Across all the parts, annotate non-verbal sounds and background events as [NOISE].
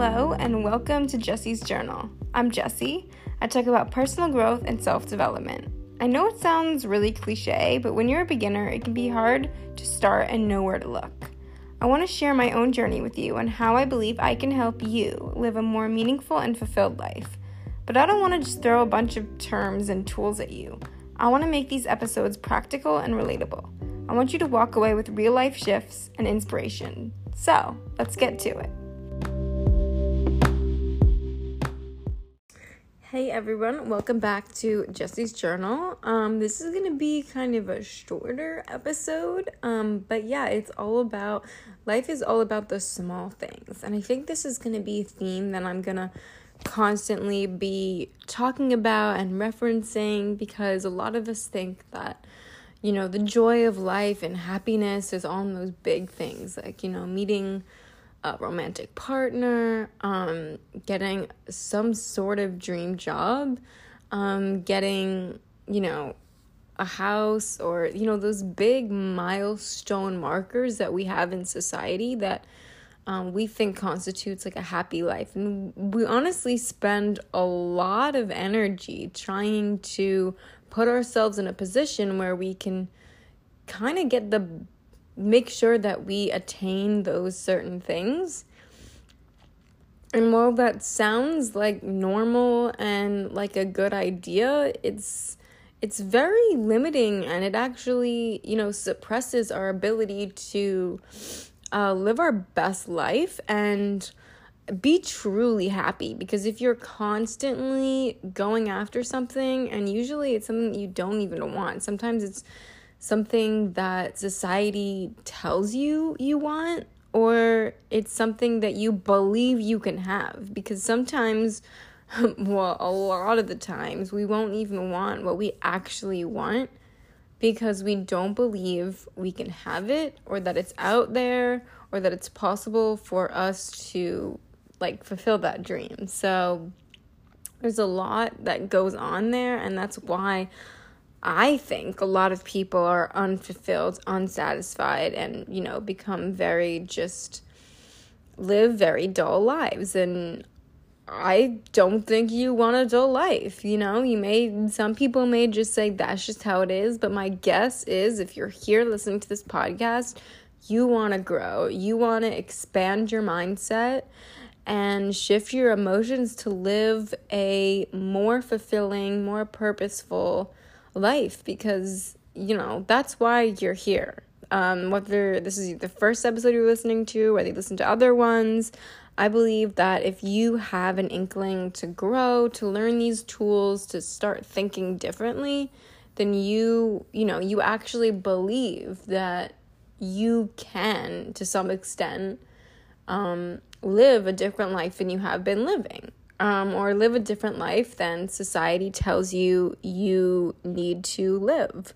Hello, and welcome to Jesse's Journal. I'm Jesse. I talk about personal growth and self development. I know it sounds really cliche, but when you're a beginner, it can be hard to start and know where to look. I want to share my own journey with you and how I believe I can help you live a more meaningful and fulfilled life. But I don't want to just throw a bunch of terms and tools at you. I want to make these episodes practical and relatable. I want you to walk away with real life shifts and inspiration. So, let's get to it. Hey everyone, welcome back to Jesse's Journal. Um, this is gonna be kind of a shorter episode, um, but yeah, it's all about life is all about the small things, and I think this is gonna be a theme that I'm gonna constantly be talking about and referencing because a lot of us think that you know the joy of life and happiness is on those big things like you know meeting a romantic partner, um, getting some sort of dream job, um, getting, you know, a house or, you know, those big milestone markers that we have in society that um, we think constitutes like a happy life. And we honestly spend a lot of energy trying to put ourselves in a position where we can kind of get the make sure that we attain those certain things. And while that sounds like normal and like a good idea, it's it's very limiting and it actually, you know, suppresses our ability to uh, live our best life and be truly happy because if you're constantly going after something and usually it's something that you don't even want sometimes it's something that society tells you you want or it's something that you believe you can have because sometimes [LAUGHS] well a lot of the times we won't even want what we actually want because we don't believe we can have it or that it's out there or that it's possible for us to like fulfill that dream. So there's a lot that goes on there and that's why I think a lot of people are unfulfilled, unsatisfied, and, you know, become very just live very dull lives. And I don't think you want a dull life. You know, you may, some people may just say that's just how it is. But my guess is if you're here listening to this podcast, you want to grow, you want to expand your mindset and shift your emotions to live a more fulfilling, more purposeful, life because you know that's why you're here. Um, whether this is the first episode you're listening to whether you listen to other ones i believe that if you have an inkling to grow to learn these tools to start thinking differently then you you know you actually believe that you can to some extent um, live a different life than you have been living um, or live a different life than society tells you you need to live.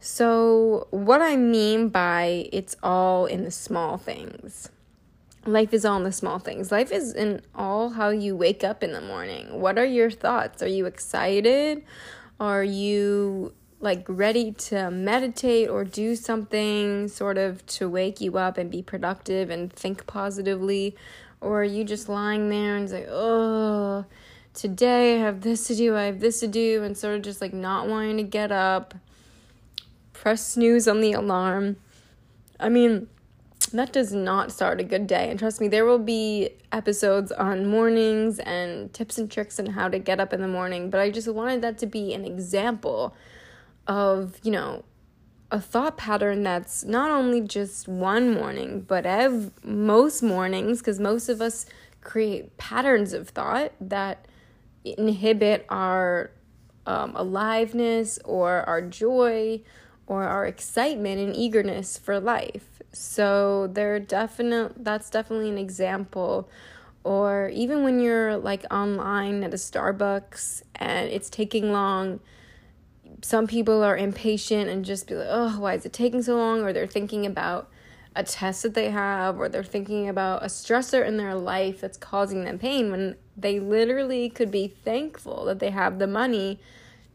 So, what I mean by it's all in the small things. Life is all in the small things. Life is in all how you wake up in the morning. What are your thoughts? Are you excited? Are you like ready to meditate or do something sort of to wake you up and be productive and think positively? Or are you just lying there and it's like, oh, today I have this to do, I have this to do, and sort of just like not wanting to get up, press snooze on the alarm. I mean, that does not start a good day. And trust me, there will be episodes on mornings and tips and tricks on how to get up in the morning. But I just wanted that to be an example of, you know, a thought pattern that's not only just one morning, but ev- most mornings, because most of us create patterns of thought that inhibit our um, aliveness or our joy or our excitement and eagerness for life. So there definite that's definitely an example or even when you're like online at a Starbucks and it's taking long some people are impatient and just be like, oh, why is it taking so long? Or they're thinking about a test that they have, or they're thinking about a stressor in their life that's causing them pain when they literally could be thankful that they have the money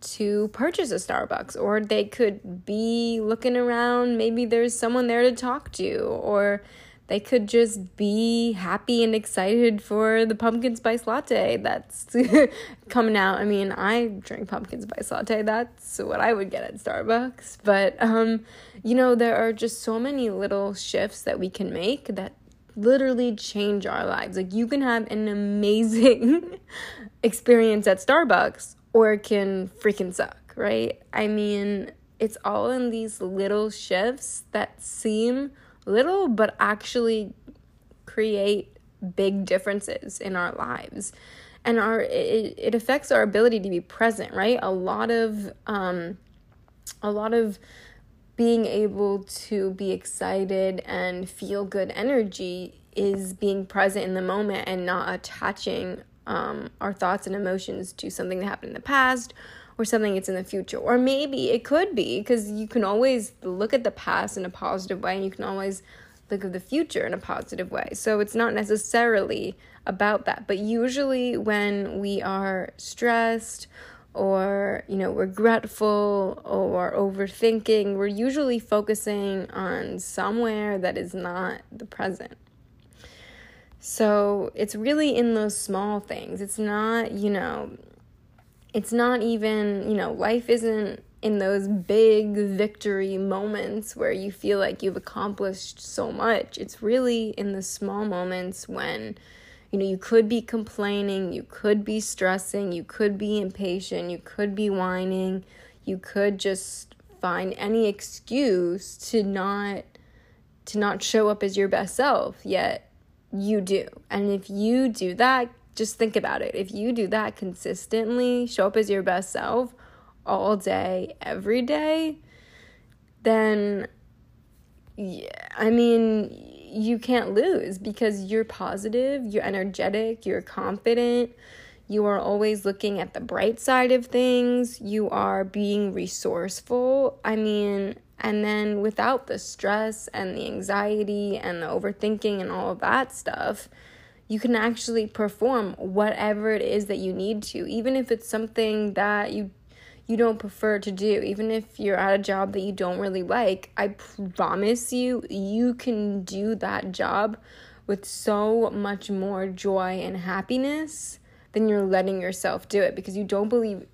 to purchase a Starbucks, or they could be looking around. Maybe there's someone there to talk to, or they could just be happy and excited for the pumpkin spice latte that's [LAUGHS] coming out. I mean, I drink pumpkin spice latte. That's what I would get at Starbucks. But um, you know, there are just so many little shifts that we can make that literally change our lives. Like you can have an amazing [LAUGHS] experience at Starbucks or it can freaking suck, right? I mean, it's all in these little shifts that seem little but actually create big differences in our lives. And our it, it affects our ability to be present right? A lot of um a lot of being able to be excited and feel good energy is being present in the moment and not attaching um, our thoughts and emotions to something that happened in the past or something that's in the future. Or maybe it could be because you can always look at the past in a positive way and you can always look at the future in a positive way. So it's not necessarily about that. But usually when we are stressed or you know regretful or overthinking we're usually focusing on somewhere that is not the present so it's really in those small things it's not you know it's not even you know life isn't in those big victory moments where you feel like you've accomplished so much it's really in the small moments when you know, you could be complaining, you could be stressing, you could be impatient, you could be whining, you could just find any excuse to not to not show up as your best self, yet you do. And if you do that, just think about it. If you do that consistently, show up as your best self all day, every day, then yeah, I mean, you can't lose because you're positive, you're energetic, you're confident, you are always looking at the bright side of things, you are being resourceful. I mean, and then without the stress and the anxiety and the overthinking and all of that stuff, you can actually perform whatever it is that you need to, even if it's something that you you don't prefer to do, even if you're at a job that you don't really like, I promise you, you can do that job with so much more joy and happiness than you're letting yourself do it because you don't believe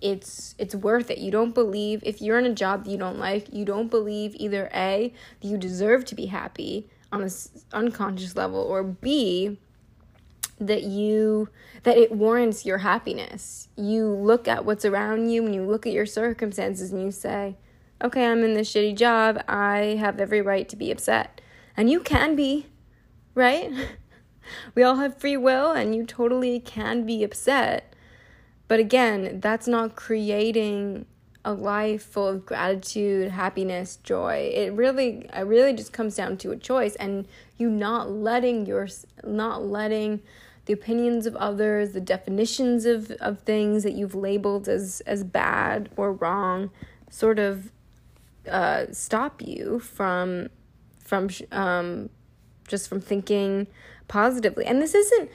it's it's worth it. You don't believe if you're in a job that you don't like, you don't believe either A that you deserve to be happy on a unconscious level or B that you that it warrants your happiness. You look at what's around you and you look at your circumstances and you say, "Okay, I'm in this shitty job. I have every right to be upset." And you can be, right? [LAUGHS] we all have free will and you totally can be upset. But again, that's not creating a life full of gratitude, happiness, joy. It really it really just comes down to a choice and you not letting your not letting the opinions of others, the definitions of, of things that you've labeled as, as bad or wrong sort of uh, stop you from from um, just from thinking positively. And this isn't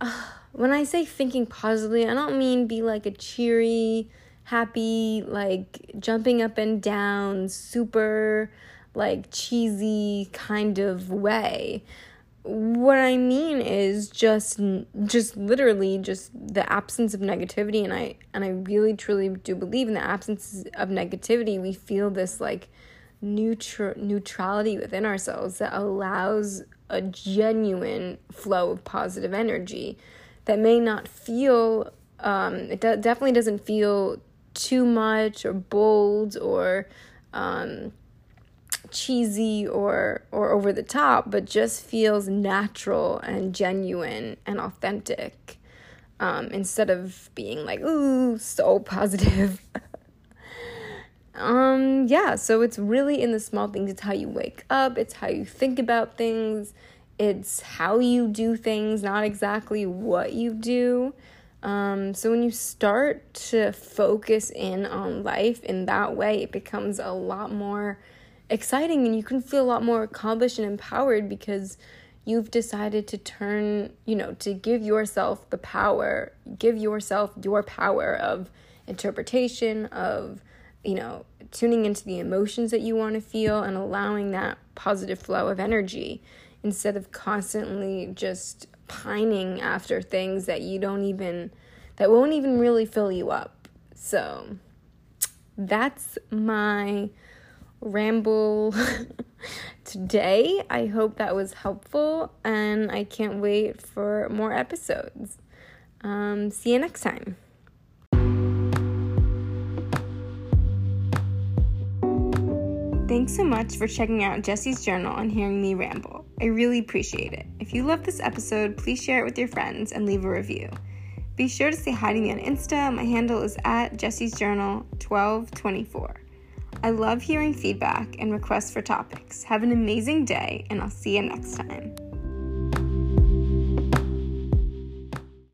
uh, when I say thinking positively, I don't mean be like a cheery, happy, like jumping up and down, super like cheesy kind of way. What I mean is just just literally just the absence of negativity and I and I really truly do believe in the absence of negativity we feel this like neutral neutrality within ourselves that allows a genuine flow of positive energy that may not feel um it definitely doesn't feel too much or bold or um cheesy or or over the top, but just feels natural and genuine and authentic. Um, instead of being like, ooh, so positive. [LAUGHS] um, yeah, so it's really in the small things. It's how you wake up, it's how you think about things, it's how you do things, not exactly what you do. Um, so when you start to focus in on life in that way, it becomes a lot more exciting and you can feel a lot more accomplished and empowered because you've decided to turn, you know, to give yourself the power, give yourself your power of interpretation, of, you know, tuning into the emotions that you want to feel and allowing that positive flow of energy instead of constantly just pining after things that you don't even that won't even really fill you up. So that's my ramble [LAUGHS] today. I hope that was helpful and I can't wait for more episodes. Um, see you next time. Thanks so much for checking out Jesse's journal and hearing me ramble. I really appreciate it. If you love this episode, please share it with your friends and leave a review. Be sure to say hi to me on Insta. My handle is at Jesse's Journal 1224. I love hearing feedback and requests for topics. Have an amazing day, and I'll see you next time.